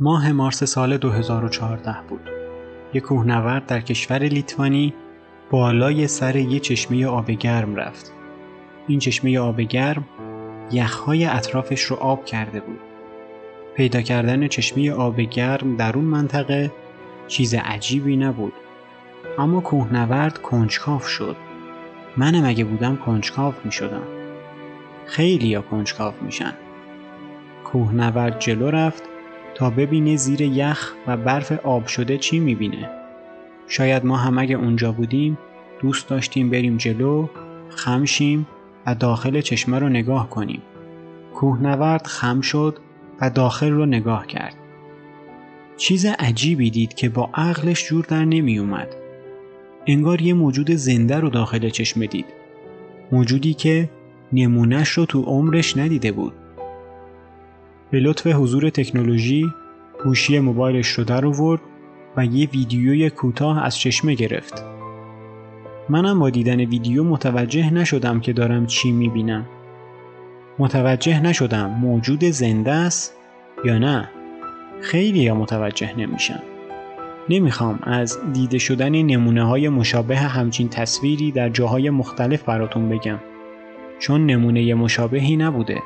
ماه مارس سال 2014 بود. یک کوهنورد در کشور لیتوانی بالای سر یک چشمه آب گرم رفت. این چشمه آب گرم یخهای اطرافش رو آب کرده بود. پیدا کردن چشمه آب گرم در اون منطقه چیز عجیبی نبود. اما کوهنورد کنجکاف شد. من مگه بودم کنجکاف می شدم. خیلی یا کنجکاف میشن. کوهنورد جلو رفت تا ببینه زیر یخ و برف آب شده چی می‌بینه. شاید ما هم اگه اونجا بودیم دوست داشتیم بریم جلو، خمشیم و داخل چشمه رو نگاه کنیم. کوهنورد خم شد و داخل رو نگاه کرد. چیز عجیبی دید که با عقلش جور در نمی اومد. انگار یه موجود زنده رو داخل چشمه دید. موجودی که نمونش رو تو عمرش ندیده بود. به لطف حضور تکنولوژی گوشی موبایلش رو در آورد و یه ویدیوی کوتاه از چشمه گرفت. منم با دیدن ویدیو متوجه نشدم که دارم چی می‌بینم. متوجه نشدم موجود زنده است یا نه. خیلی یا متوجه نمیشم. نمی‌خوام از دیده شدن نمونه های مشابه همچین تصویری در جاهای مختلف براتون بگم. چون نمونه مشابهی نبوده.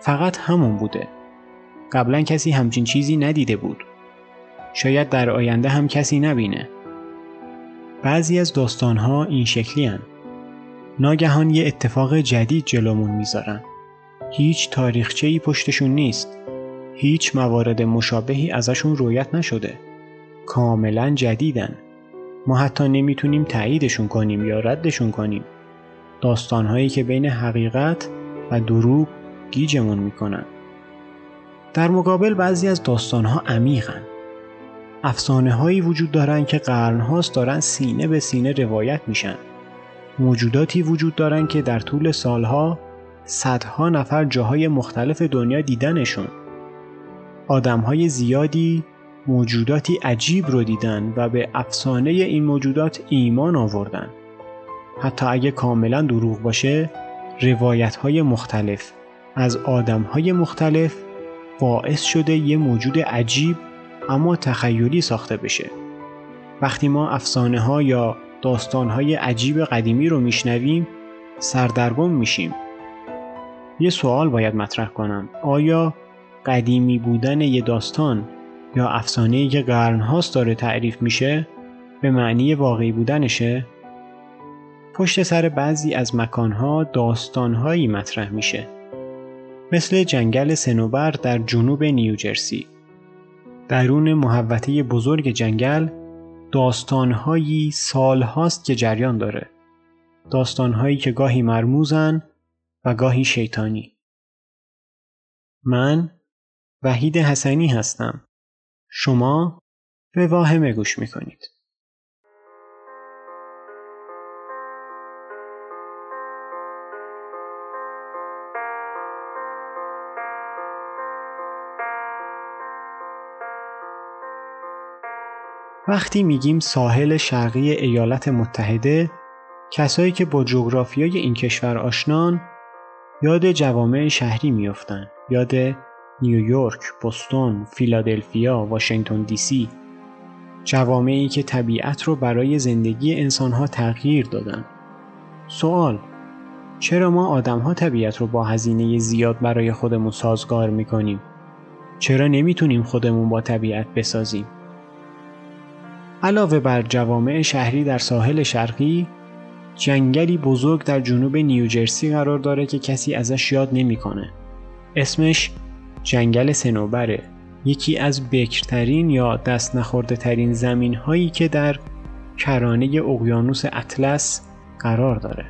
فقط همون بوده. قبلا کسی همچین چیزی ندیده بود. شاید در آینده هم کسی نبینه. بعضی از داستانها این شکلی هن. ناگهان یه اتفاق جدید جلومون می‌ذارن. هیچ تاریخچه ای پشتشون نیست. هیچ موارد مشابهی ازشون رویت نشده. کاملا جدیدن. ما حتی نمی‌تونیم تاییدشون کنیم یا ردشون کنیم. داستانهایی که بین حقیقت و دروغ گیجمون می‌کنن. در مقابل بعضی از داستانها عمیقن. افسانه هایی وجود دارن که قرنهاست دارن سینه به سینه روایت میشن. موجوداتی وجود دارن که در طول سالها صدها نفر جاهای مختلف دنیا دیدنشون. آدمهای زیادی موجوداتی عجیب رو دیدن و به افسانه این موجودات ایمان آوردن. حتی اگه کاملا دروغ باشه روایت های مختلف از آدم های مختلف باعث شده یه موجود عجیب اما تخیلی ساخته بشه. وقتی ما افسانه ها یا داستان های عجیب قدیمی رو میشنویم سردرگم میشیم. یه سوال باید مطرح کنم. آیا قدیمی بودن یه داستان یا افسانه که قرنهاست داره تعریف میشه به معنی واقعی بودنشه؟ پشت سر بعضی از مکانها داستانهایی مطرح میشه. مثل جنگل سنوبر در جنوب نیوجرسی. درون محوطه بزرگ جنگل داستانهایی سالهاست که جریان داره. داستانهایی که گاهی مرموزن و گاهی شیطانی. من وحید حسنی هستم. شما به واهمه گوش می‌کنید. وقتی میگیم ساحل شرقی ایالات متحده کسایی که با جغرافیای این کشور آشنان یاد جوامع شهری میافتند یاد نیویورک، بوستون، فیلادلفیا، واشنگتن دی سی جوامعی که طبیعت رو برای زندگی انسانها تغییر دادن. سوال چرا ما آدمها طبیعت رو با هزینه زیاد برای خودمون سازگار می‌کنیم؟ چرا نمی‌تونیم خودمون با طبیعت بسازیم؟ علاوه بر جوامع شهری در ساحل شرقی جنگلی بزرگ در جنوب نیوجرسی قرار داره که کسی ازش یاد نمی‌کنه. اسمش جنگل سنوبره یکی از بکرترین یا دست نخورده ترین زمین هایی که در کرانه اقیانوس اطلس قرار داره.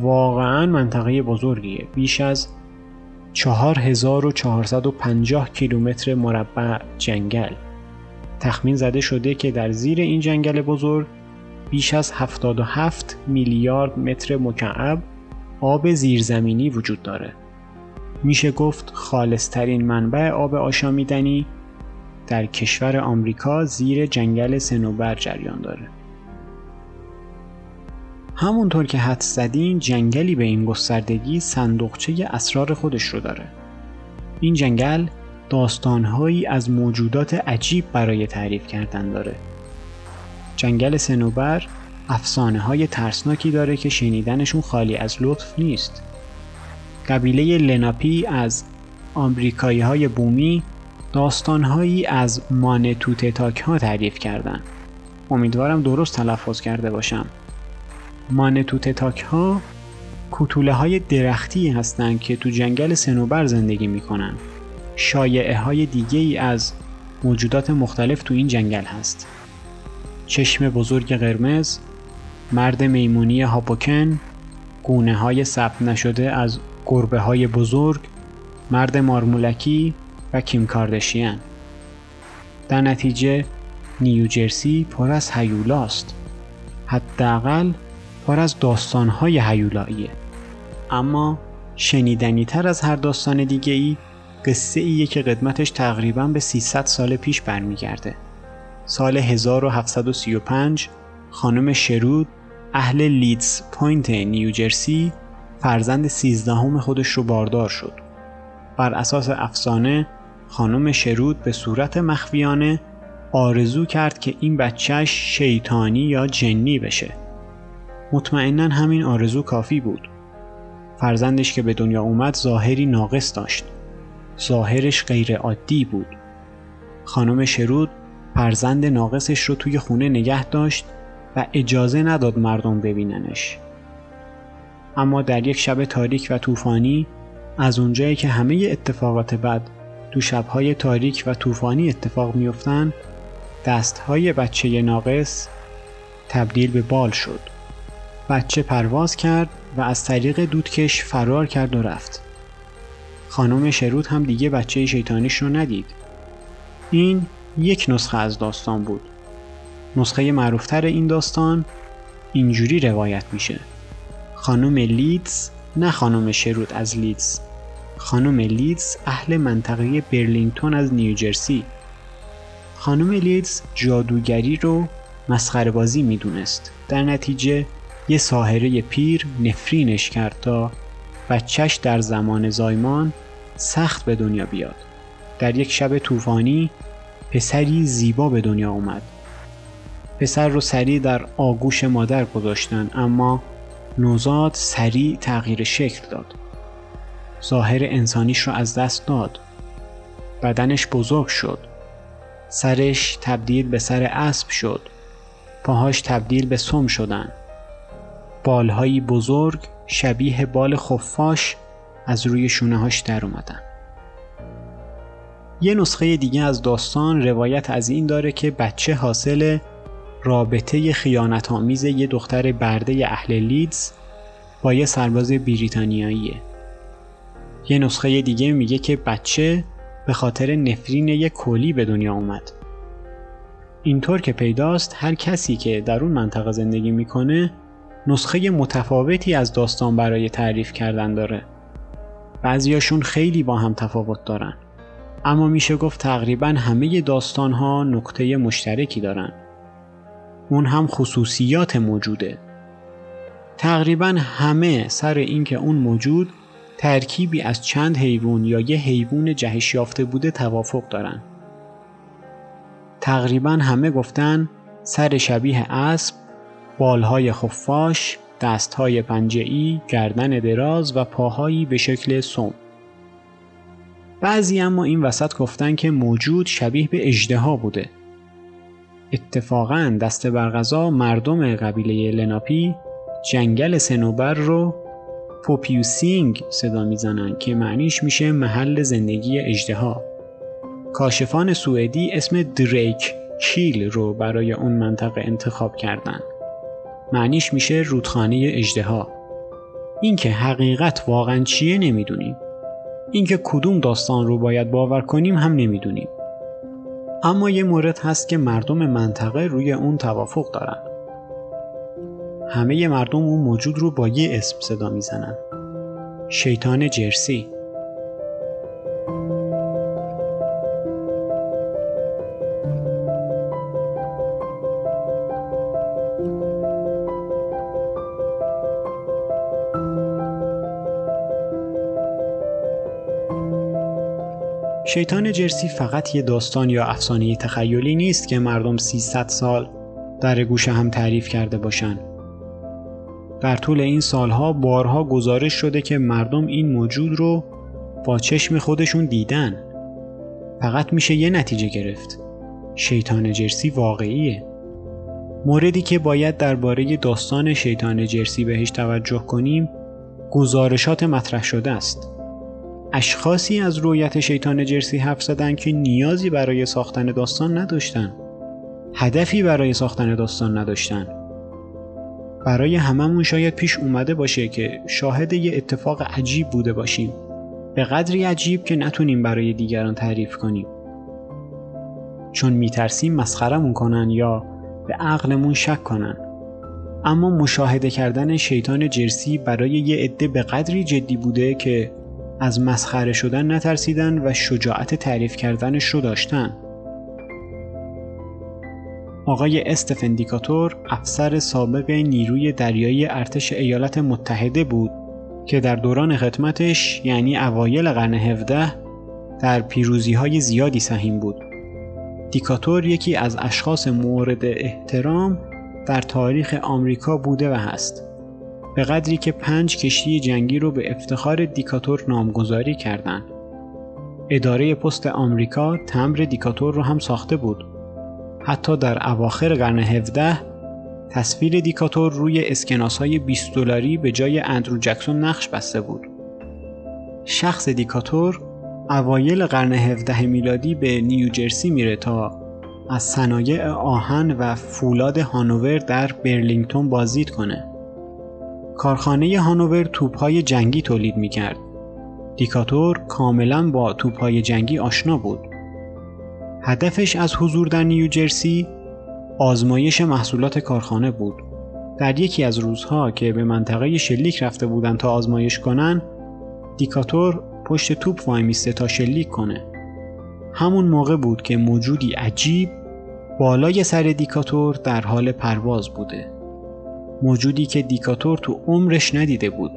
واقعا منطقه بزرگیه. بیش از 4450 کیلومتر مربع جنگل. تخمین زده شده که در زیر این جنگل بزرگ بیش از 77 میلیارد متر مکعب آب زیرزمینی وجود داره. میشه گفت خالصترین منبع آب آشامیدنی در کشور آمریکا زیر جنگل سنوبر جریان داره. همونطور که حد زدیم جنگلی به این گستردگی صندوقچه اسرار خودش رو داره. این جنگل داستانهایی از موجودات عجیب برای تعریف کردن داره. جنگل سنوبر افسانه های ترسناکی داره که شنیدنشون خالی از لطف نیست. قبیله لناپی از آمریکایی های بومی داستانهایی از مانتوتتاک ها تعریف کردن. امیدوارم درست تلفظ کرده باشم. مانتوتتاک ها کتوله های درختی هستند که تو جنگل سنوبر زندگی می‌کنن. شایعه های دیگه ای از موجودات مختلف تو این جنگل هست. چشم بزرگ قرمز، مرد میمونی هاپوکن، گونه های ثبت نشده از گربه های بزرگ، مرد مارمولکی و کیم کاردشیان. در نتیجه نیوجرسی پر از هیولاست. حداقل پر از داستانهای هیولاییه. اما شنیدنی تر از هر داستان دیگه ای قصه ایه که قدمتش تقریبا به 300 سال پیش برمیگرده. سال 1735 خانم شرود اهل لیدز پوینت نیوجرسی فرزند سیزدهم خودش رو باردار شد. بر اساس افسانه خانم شرود به صورت مخفیانه آرزو کرد که این بچهش شیطانی یا جنی بشه. مطمئنا همین آرزو کافی بود. فرزندش که به دنیا اومد ظاهری ناقص داشت. ظاهرش غیر عادی بود. خانم شرود فرزند ناقصش رو توی خونه نگه داشت و اجازه نداد مردم ببیننش. اما در یک شب تاریک و طوفانی از اونجایی که همه اتفاقات بد تو شبهای تاریک و طوفانی اتفاق میافتند دستهای بچه ناقص تبدیل به بال شد. بچه پرواز کرد و از طریق دودکش فرار کرد و رفت. خانم شرود هم دیگه بچه شیطانیش رو ندید. این یک نسخه از داستان بود. نسخه معروفتر این داستان اینجوری روایت میشه. خانم لیدز نه خانم شرود از لیدز خانم لیدز اهل منطقه برلینگتون از نیوجرسی خانم لیدز جادوگری رو مسخره بازی می‌دونست در نتیجه یه ساهره پیر نفرینش کرد تا بچهش در زمان زایمان سخت به دنیا بیاد. در یک شب طوفانی پسری زیبا به دنیا اومد. پسر رو سریع در آگوش مادر گذاشتن اما نوزاد سریع تغییر شکل داد. ظاهر انسانیش رو از دست داد. بدنش بزرگ شد. سرش تبدیل به سر اسب شد. پاهاش تبدیل به سم شدن. بالهایی بزرگ شبیه بال خفاش از روی شونه هاش در اومدن یه نسخه دیگه از داستان روایت از این داره که بچه حاصل رابطه خیانت آمیز یه دختر برده اهل لیدز با یه سرباز بریتانیاییه. یه نسخه دیگه میگه که بچه به خاطر نفرین یک کلی به دنیا اومد. اینطور که پیداست هر کسی که در اون منطقه زندگی می‌کنه نسخه متفاوتی از داستان برای تعریف کردن داره. بعضیاشون خیلی با هم تفاوت دارن. اما میشه گفت تقریبا همه داستان ها نقطه مشترکی دارن. اون هم خصوصیات موجوده. تقریبا همه سر اینکه اون موجود ترکیبی از چند حیوان یا یه حیوان جهش یافته بوده توافق دارن. تقریبا همه گفتن سر شبیه اسب، بالهای خفاش، دستهای پنجه‌ای، گردن دراز و پاهایی به شکل سم. بعضی اما این وسط گفتن که موجود شبیه به اژدها بوده. اتفاقا دست بر قضا مردم قبیله لناپی جنگل سنوبر رو پوپیوسینگ صدا می‌زنن که معنیش میشه محل زندگی اژدها. کاشفان سوئدی اسم دریک کیل رو برای اون منطقه انتخاب کردن. معنیش میشه رودخانه اجدها. اینکه حقیقت واقعا چیه نمی‌دونیم. اینکه کدوم داستان رو باید باور کنیم هم نمی‌دونیم. اما یه مورد هست که مردم منطقه روی اون توافق دارن. همه مردم اون موجود رو با یه اسم صدا می‌زنن. شیطان جرسی شیطان جرسی فقط یه داستان یا افسانه تخیلی نیست که مردم 300 سال در گوش هم تعریف کرده باشن. در طول این سالها بارها گزارش شده که مردم این موجود رو با چشم خودشون دیدن. فقط میشه یه نتیجه گرفت. شیطان جرسی واقعیه. موردی که باید درباره داستان شیطان جرسی بهش توجه کنیم گزارشات مطرح شده است. اشخاصی از رویت شیطان جرسی حرف زدن که نیازی برای ساختن داستان نداشتن. هدفی برای ساختن داستان نداشتن. برای هممون شاید پیش اومده باشه که شاهد یه اتفاق عجیب بوده باشیم. به قدری عجیب که نتونیم برای دیگران تعریف کنیم. چون میترسیم مسخرمون کنن یا به عقلمون شک کنن. اما مشاهده کردن شیطان جرسی برای یه عده به قدری جدی بوده که از مسخره شدن نترسیدن و شجاعت تعریف کردنش رو داشتن. آقای استفن دیکاتور افسر سابق نیروی دریایی ارتش ایالات متحده بود که در دوران خدمتش یعنی اوایل قرن 17 در پیروزی های زیادی سهیم بود. دیکاتور یکی از اشخاص مورد احترام در تاریخ آمریکا بوده و هست. به قدری که پنج کشتی جنگی رو به افتخار دیکاتور نامگذاری کردند. اداره پست آمریکا تمبر دیکاتور رو هم ساخته بود. حتی در اواخر قرن 17 تصویر دیکاتور روی اسکناس های 20 دلاری به جای اندرو جکسون نقش بسته بود. شخص دیکاتور اوایل قرن 17 میلادی به نیوجرسی میره تا از صنایع آهن و فولاد هانوور در برلینگتون بازدید کنه. کارخانه هانوور توپهای جنگی تولید می‌کرد. دیکاتور کاملا با توپهای جنگی آشنا بود. هدفش از حضور در نیوجرسی آزمایش محصولات کارخانه بود. در یکی از روزها که به منطقه شلیک رفته بودند تا آزمایش کنن، دیکاتور پشت توپ وای میسته تا شلیک کنه. همون موقع بود که موجودی عجیب بالای سر دیکاتور در حال پرواز بوده. موجودی که دیکاتور تو عمرش ندیده بود.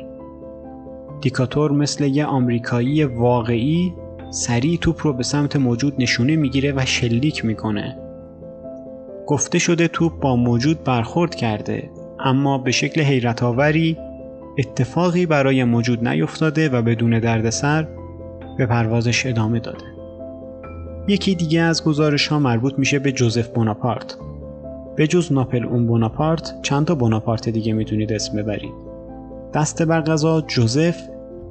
دیکاتور مثل یه آمریکایی واقعی سریع توپ رو به سمت موجود نشونه می‌گیره و شلیک می‌کنه. گفته شده توپ با موجود برخورد کرده اما به شکل حیرت آوری اتفاقی برای موجود نیفتاده و بدون دردسر به پروازش ادامه داده. یکی دیگه از گزارش ها مربوط میشه به جوزف بوناپارت. به جز ناپل اون بوناپارت چند تا بوناپارت دیگه می‌تونید اسم ببرید. دست بر غذا جوزف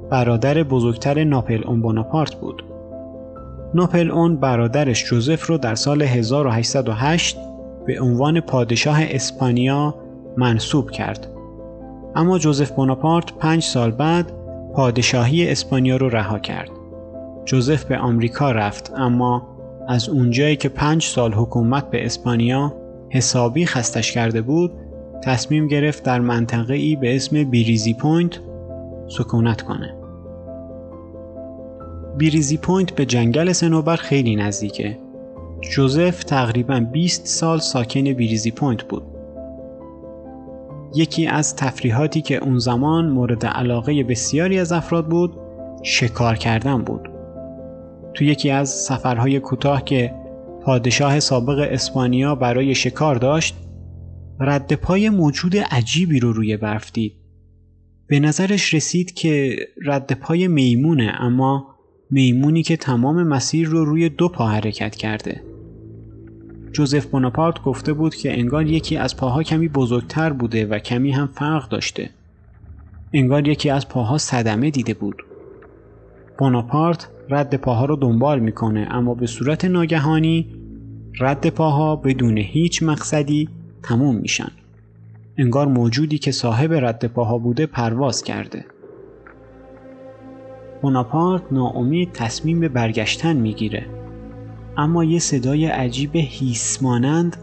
برادر بزرگتر ناپل اون بوناپارت بود. ناپل اون برادرش جوزف رو در سال 1808 به عنوان پادشاه اسپانیا منصوب کرد. اما جوزف بوناپارت پنج سال بعد پادشاهی اسپانیا رو رها کرد. جوزف به آمریکا رفت اما از اونجایی که پنج سال حکومت به اسپانیا حسابی خستش کرده بود تصمیم گرفت در منطقه ای به اسم بیریزی پوینت سکونت کنه. بیریزی پوینت به جنگل سنوبر خیلی نزدیکه. جوزف تقریبا 20 سال ساکن بیریزی پوینت بود. یکی از تفریحاتی که اون زمان مورد علاقه بسیاری از افراد بود شکار کردن بود. تو یکی از سفرهای کوتاه که پادشاه سابق اسپانیا برای شکار داشت رد پای موجود عجیبی رو روی برف دید. به نظرش رسید که رد پای میمونه اما میمونی که تمام مسیر رو روی دو پا حرکت کرده. جوزف بوناپارت گفته بود که انگار یکی از پاها کمی بزرگتر بوده و کمی هم فرق داشته. انگار یکی از پاها صدمه دیده بود. بوناپارت رد پاها رو دنبال می‌کنه اما به صورت ناگهانی رد پاها بدون هیچ مقصدی تموم میشن. انگار موجودی که صاحب رد پاها بوده پرواز کرده. بوناپارت ناامید تصمیم به برگشتن می‌گیره. اما یه صدای عجیب هیسمانند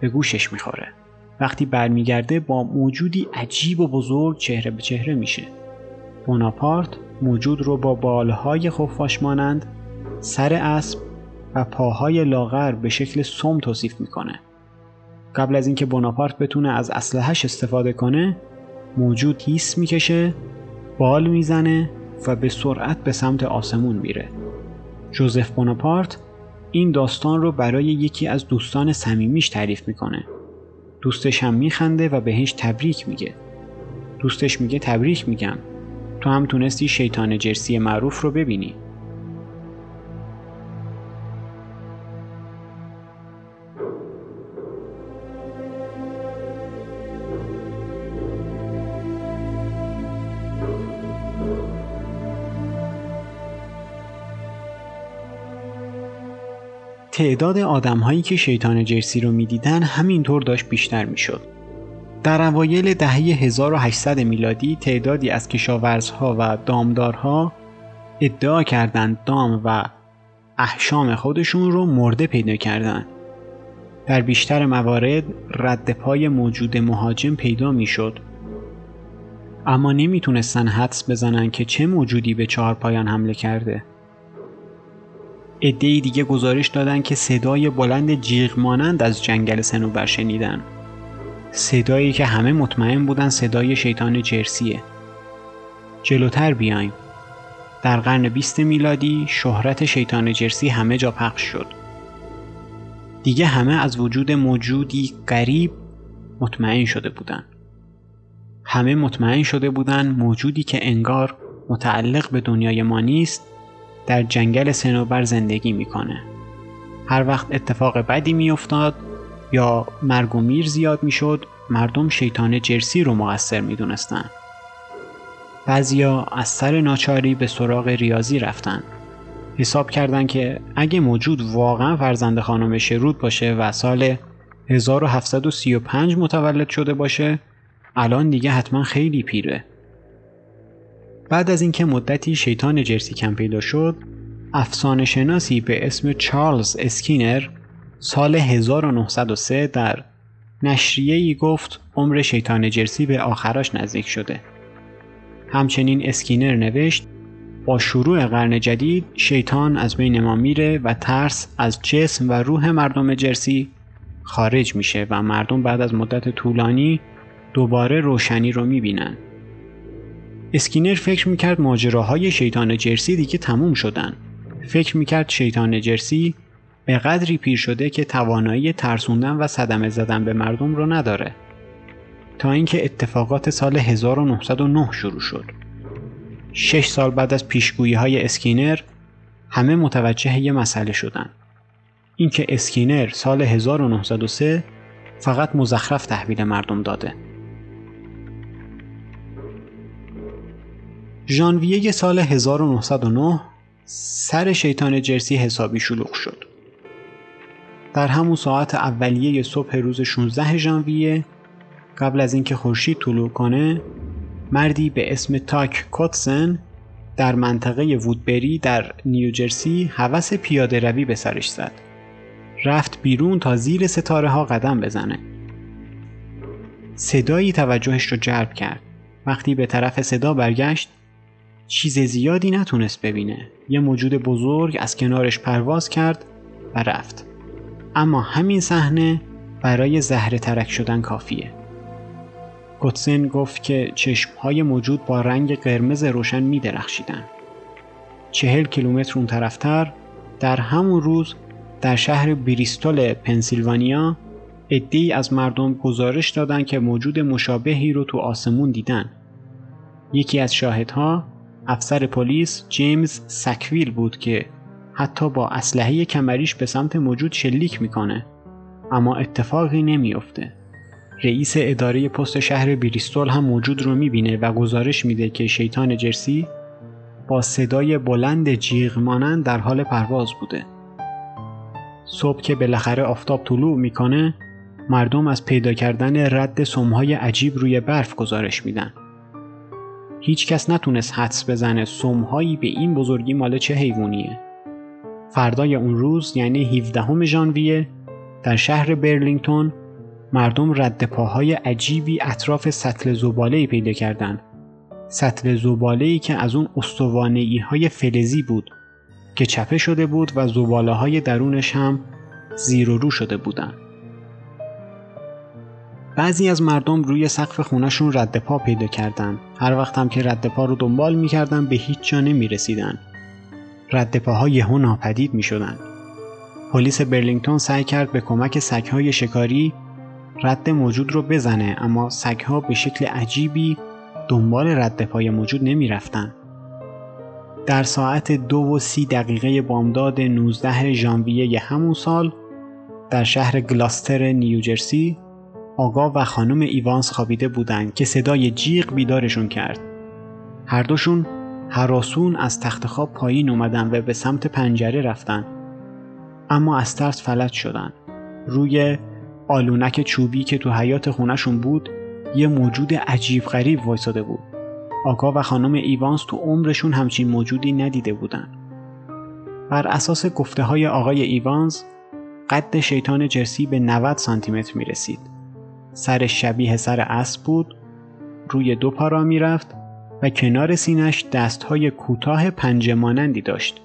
به گوشش می‌خوره. وقتی برمیگرده با موجودی عجیب و بزرگ چهره به چهره میشه. بوناپارت موجود رو با بالهای خفاش مانند سر اسب و پاهای لاغر به شکل سم توصیف می‌کنه. قبل از اینکه بوناپارت بتونه از اسلحهش استفاده کنه موجود هیس می‌کشه بال می‌زنه و به سرعت به سمت آسمون میره جوزف بوناپارت این داستان رو برای یکی از دوستان صمیمیش تعریف می‌کنه. دوستش هم میخنده و بهش تبریک میگه. دوستش میگه تبریک میگم. تو هم تونستی شیطان جرسی معروف رو ببینی. تعداد آدمهایی که شیطان جرسی رو می‌دیدن همینطور داشت بیشتر می‌شد. در اوایل دهه 1800 میلادی تعدادی از کشاورزها و دامدارها ادعا کردند دام و احشام خودشون رو مرده پیدا کردند. در بیشتر موارد رد پای موجود مهاجم پیدا می‌شد. اما نمی‌تونستن حدس بزنن که چه موجودی به چهار پایان حمله کرده. عدهای دیگه گزارش دادن که صدای بلند جیغ مانند از جنگل سنوبر شنیدن صدایی که همه مطمئن بودن صدای شیطان جرسیه. جلوتر بیایم. در قرن 20 میلادی شهرت شیطان جرسی همه جا پخش شد. دیگه همه از وجود موجودی غریب مطمئن شده بودن. همه مطمئن شده بودن موجودی که انگار متعلق به دنیای ما نیست در جنگل سنوبر زندگی می‌کنه. هر وقت اتفاق بدی میافتاد یا مرگ و میر زیاد می‌شد مردم شیطان جرسی رو مقصر می‌دونستن. بعضیا از سر ناچاری به سراغ ریاضی رفتن. حساب کردن که اگه موجود واقعا فرزند خانم شرود باشه و سال 1735 متولد شده باشه الان دیگه حتما خیلی پیره. بعد از اینکه مدتی شیطان جرسی کم پیدا شد افسانه شناسی به اسم چارلز اسکینر سال 1903 در نشریه ای گفت عمر شیطان جرسی به آخراش نزدیک شده همچنین اسکینر نوشت با شروع قرن جدید شیطان از بین ما میره و ترس از جسم و روح مردم جرسی خارج میشه و مردم بعد از مدت طولانی دوباره روشنی رو می‌بینن اسکینر فکر می‌کرد ماجراهای شیطان جرسی دیگه تموم شدن. فکر می‌کرد شیطان جرسی به قدری پیر شده که توانایی ترسوندن و صدمه زدن به مردم رو نداره. تا اینکه اتفاقات سال 1909 شروع شد. شش سال بعد از پیشگویی های اسکینر همه متوجه یه مسئله شدن. اینکه اسکینر سال 1903 فقط مزخرف تحویل مردم داده. ژانویه سال 1909 سر شیطان جرسی حسابی شلوغ شد. در همون ساعت اولیه صبح روز 16 ژانویه قبل از اینکه خورشید طلوع کنه مردی به اسم تاک کوتسن در منطقه وودبری در نیوجرسی هوس پیاده روی به سرش زد. رفت بیرون تا زیر ستاره ها قدم بزنه. صدایی توجهش رو جلب کرد. وقتی به طرف صدا برگشت چیز زیادی نتونست ببینه یه موجود بزرگ از کنارش پرواز کرد و رفت اما همین صحنه برای زهره ترک شدن کافیه گوتسن گفت که چشمهای موجود با رنگ قرمز روشن می درخشیدن. چهل کیلومتر اون طرفتر در همون روز در شهر بریستول پنسیلوانیا عدهای از مردم گزارش دادند که موجود مشابهی رو تو آسمون دیدن. یکی از شاهدها افسر پلیس جیمز سکویل بود که حتی با اسلحه کمریش به سمت موجود شلیک می‌کنه. اما اتفاقی نمیافته. رئیس اداره پست شهر بریستول هم موجود رو می‌بینه و گزارش میده که شیطان جرسی با صدای بلند جیغ مانند در حال پرواز بوده. صبح که بالاخره آفتاب طلوع می‌کنه مردم از پیدا کردن رد سمهای عجیب روی برف گزارش میدن. هیچ کس نتونست حدس بزنه سمهایی به این بزرگی مال چه حیوانیه. فردای اون روز یعنی 17 ژانویه در شهر برلینگتون مردم رد پاهای عجیبی اطراف سطل زباله پیدا کردند. سطل زباله ای که از اون استوانه های فلزی بود که چپه شده بود و زباله های درونش هم زیر و رو شده بودند. بعضی از مردم روی سقف خونهشون رد پا پیدا کردن هر وقت هم که رد پا رو دنبال می‌کردن به هیچ جا نمی‌رسیدن رد پاها یهو ناپدید می. پلیس برلینگتون سعی کرد به کمک سگهای شکاری رد موجود رو بزنه اما سگها به شکل عجیبی دنبال رد پای موجود نمی رفتن. در ساعت دو و سی دقیقه بامداد 19 ژانویه همون سال در شهر گلاستر نیوجرسی آقا و خانم ایوانس خوابیده بودند که صدای جیغ بیدارشون کرد. هر دوشون هراسون از تخت خواب پایین اومدن و به سمت پنجره رفتن. اما از ترس فلج شدن. روی آلونک چوبی که تو حیات خونشون بود یه موجود عجیب غریب وایساده بود. آقا و خانم ایوانس تو عمرشون همچین موجودی ندیده بودن. بر اساس گفته های آقای ایوانس قد شیطان جرسی به 90 سانتی متر می رسید. سر شبیه سر اسب بود، روی دو پا راه می رفت و کنار سینش دستهای کوتاه پنجه مانندی داشت.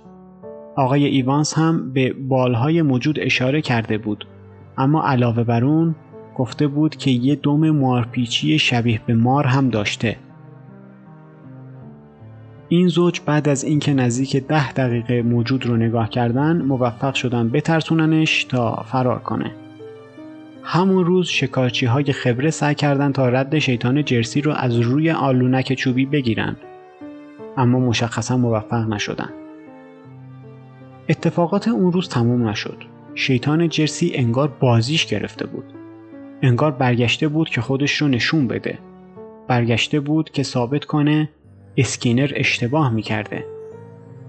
آقای ایوانس هم به بالهای موجود اشاره کرده بود اما علاوه بر اون گفته بود که یه دم مارپیچی شبیه به مار هم داشته. این زوج بعد از اینکه نزدیک ده دقیقه موجود رو نگاه کردن موفق شدن بترسوننش تا فرار کنه. همون روز شکارچی های خبره سعی کردن تا رد شیطان جرسی رو از روی آلونک چوبی بگیرن اما مشخصا موفق نشدن. اتفاقات اون روز تموم نشد. شیطان جرسی انگار بازیش گرفته بود. انگار برگشته بود که خودش رو نشون بده. برگشته بود که ثابت کنه اسکینر اشتباه می‌کرده.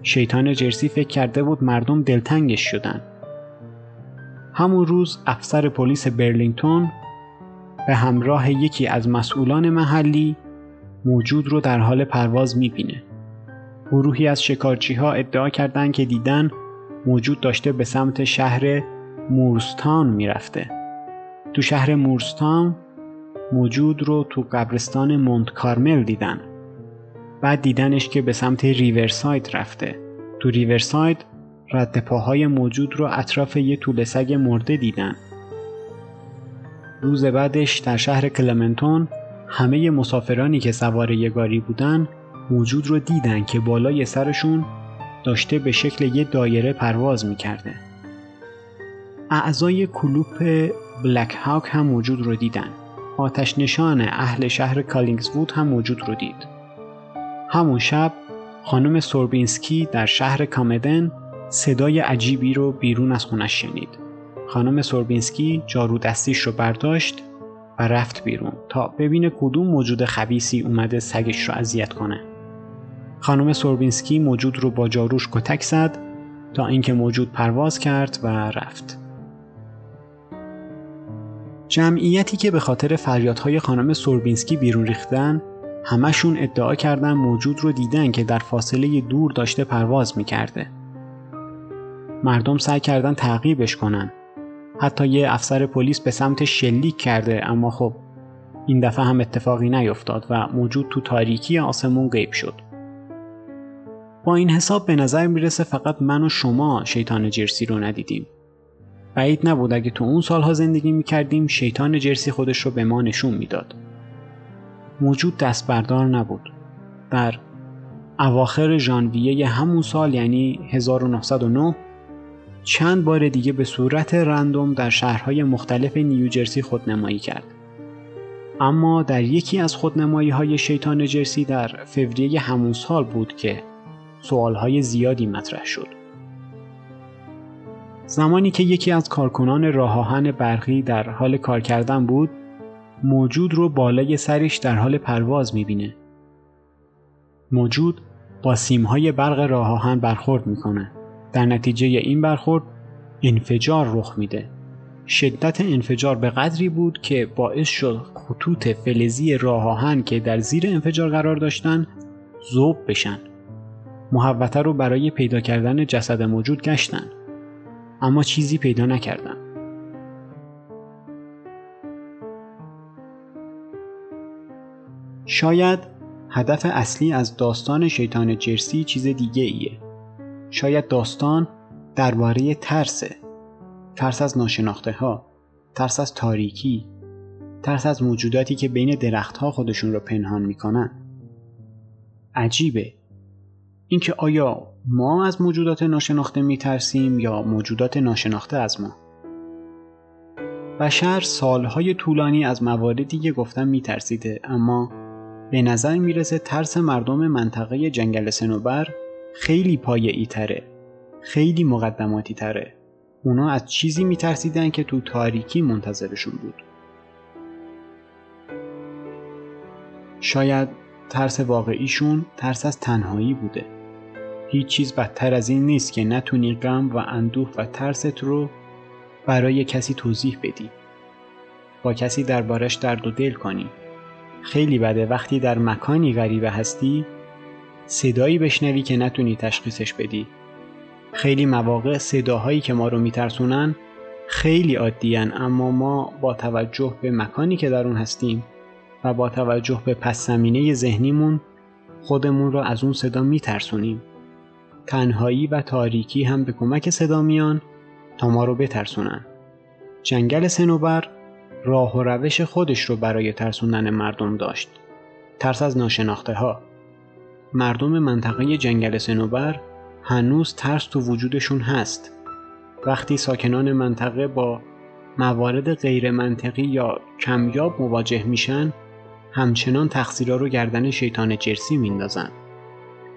شیطان جرسی فکر کرده بود مردم دلتنگش شدن. همون روز افسر پلیس برلینگتون به همراه یکی از مسئولان محلی موجود رو در حال پرواز می‌بینه. گروهی از شکارچی ها ادعا کردند که دیدن موجود داشته به سمت شهر مورستان می‌رفته. تو شهر مورستان موجود رو تو قبرستان مونت کارمل دیدن. بعد دیدنش که به سمت ریورساید رفته. تو ریورساید رد پاهای موجود رو اطراف یه توله سگ مرده دیدن. روز بعدش در شهر کلمنتون همه مسافرانی که سوار یه گاری بودن موجود رو دیدن که بالای سرشون داشته به شکل یه دایره پرواز می‌کرده. اعضای کلوپ بلک هاک هم موجود رو دیدن. آتش نشان اهل شهر کالینگزوود هم موجود رو دید. همون شب خانم سوربینسکی در شهر کامدن صدای عجیبی رو بیرون از خونش شنید. خانم سوربینسکی جارو دستیش رو برداشت و رفت بیرون تا ببینه کدوم موجود خبیسی اومده سگش رو اذیت کنه. خانم سوربینسکی موجود رو با جاروش کتک زد تا اینکه موجود پرواز کرد و رفت. جمعیتی که به خاطر فریادهای خانم سوربینسکی بیرون ریختن همشون ادعا کردن موجود رو دیدن که در فاصله دور داشته پرواز می‌کرده. مردم سعی کردن تعقیبش کنن. حتی یه افسر پلیس به سمت شلیک کرده اما خب این دفعه هم اتفاقی نیفتاد و موجود تو تاریکی آسمون غیب شد. با این حساب به نظر می‌رسه فقط من و شما شیطان جرسی رو ندیدیم. بعید نبود اگه تو اون سالها زندگی می‌کردیم شیطان جرسی خودش رو به ما نشون می‌داد. موجود دست بردار نبود. در اواخر ژانویه همون سال یعنی 1909 چند بار دیگه به صورت رندوم در شهرهای مختلف نیوجرسی خودنمایی کرد. اما در یکی از خودنمایی های شیطان جرسی در فوریه همون سال بود که سوالهای زیادی مطرح شد. زمانی که یکی از کارکنان راه برقی در حال کار کردن بود، موجود رو بالای سرش در حال پرواز می‌بینه. موجود با سیمهای برق راه برخورد می‌کنه. در نتیجه این برخورد انفجار رخ میده. شدت انفجار به قدری بود که باعث شد خطوط فلزی راه که در زیر انفجار قرار داشتن ذوب بشن. محوطه رو برای پیدا کردن جسد موجود گشتن اما چیزی پیدا نکردن. شاید هدف اصلی از داستان شیطان جرسی چیز دیگه ایه. شاید داستان درباره ترسه. ترس از ناشناخته ها، ترس از تاریکی، ترس از موجوداتی که بین درختها خودشون رو پنهان می‌کنن. عجیبه اینکه آیا ما از موجودات ناشناخته میترسیم یا موجودات ناشناخته از ما بشر سالهای طولانی از مواردی که گفتم میترسیده اما به نظر می‌رسه ترس مردم منطقه جنگل سنوبر خیلی پایعی تره. خیلی مقدماتی تره. اونا از چیزی میترسیدن که تو تاریکی منتظرشون بود. شاید ترس واقعیشون ترس از تنهایی بوده. هیچ چیز بدتر از این نیست که نتونی غم و اندوه و ترست رو برای کسی توضیح بدی. با کسی دربارش درد و دل کنی. خیلی بده وقتی در مکانی غریبه هستی صدایی بشنوی که نتونی تشخیصش بدی. خیلی مواقع صداهایی که ما رو میترسونن خیلی عادیان اما ما با توجه به مکانی که در اون هستیم و با توجه به پس زمینه ذهنیمون خودمون رو از اون صدا میترسونیم. تنهایی و تاریکی هم به کمک صدا میان تا ما رو بترسونن. جنگل سنوبر راه و روش خودش رو برای ترسوندن مردم داشت. ترس از ناشناخته ها مردم منطقه جنگل سنوبر هنوز ترس تو وجودشون هست. وقتی ساکنان منطقه با موارد غیر منطقی یا کمیاب مواجه میشن همچنان تقصیرها رو گردن شیطان جرسی میندازن.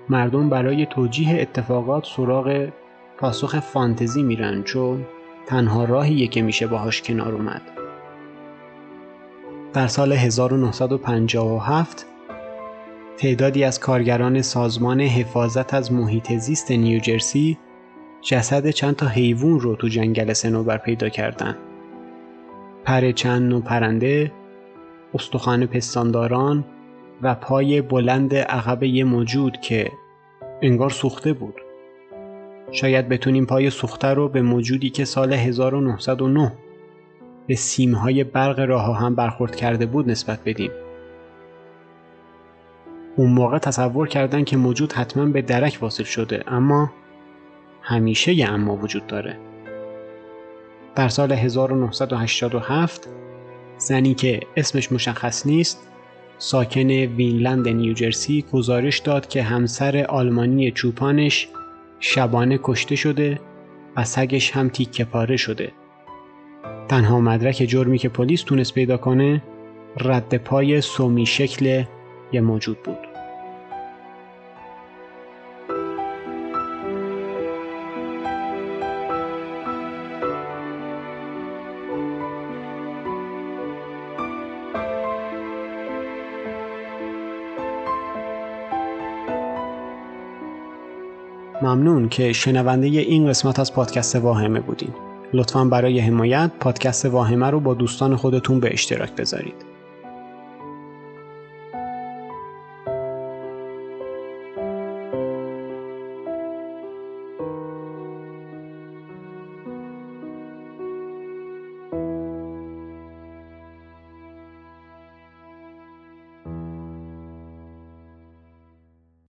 مردم برای توجیه اتفاقات سراغ پاسخ فانتزی میرن چون تنها راهیه که میشه باهاش کنار اومد. در سال 1957 تعدادی از کارگران سازمان حفاظت از محیط زیست نیوجرسی جسد چند تا حیوان رو تو جنگل سنوبر پیدا کردن. پر چند نوع پرنده، استخوان پستانداران و پای بلند عقب یه موجود که انگار سوخته بود. شاید بتونیم پای سوخته رو به موجودی که سال 1909 به سیمهای برق راه هم برخورد کرده بود نسبت بدیم. اون موقع تصور کردن که موجود حتما به درک واصل شده اما همیشه یه اما وجود داره. در سال 1987 زنی که اسمش مشخص نیست ساکن وینلند نیوجرسی گزارش داد که همسر آلمانی چوپانش شبانه کشته شده و سگش هم تیکه پاره شده. تنها مدرک جرمی که پلیس تونست پیدا کنه رد پای سومی شکل یه موجود بود. ممنون که شنونده این قسمت از پادکست واهمه بودین. لطفا برای حمایت پادکست واهمه رو با دوستان خودتون به اشتراک بذارید.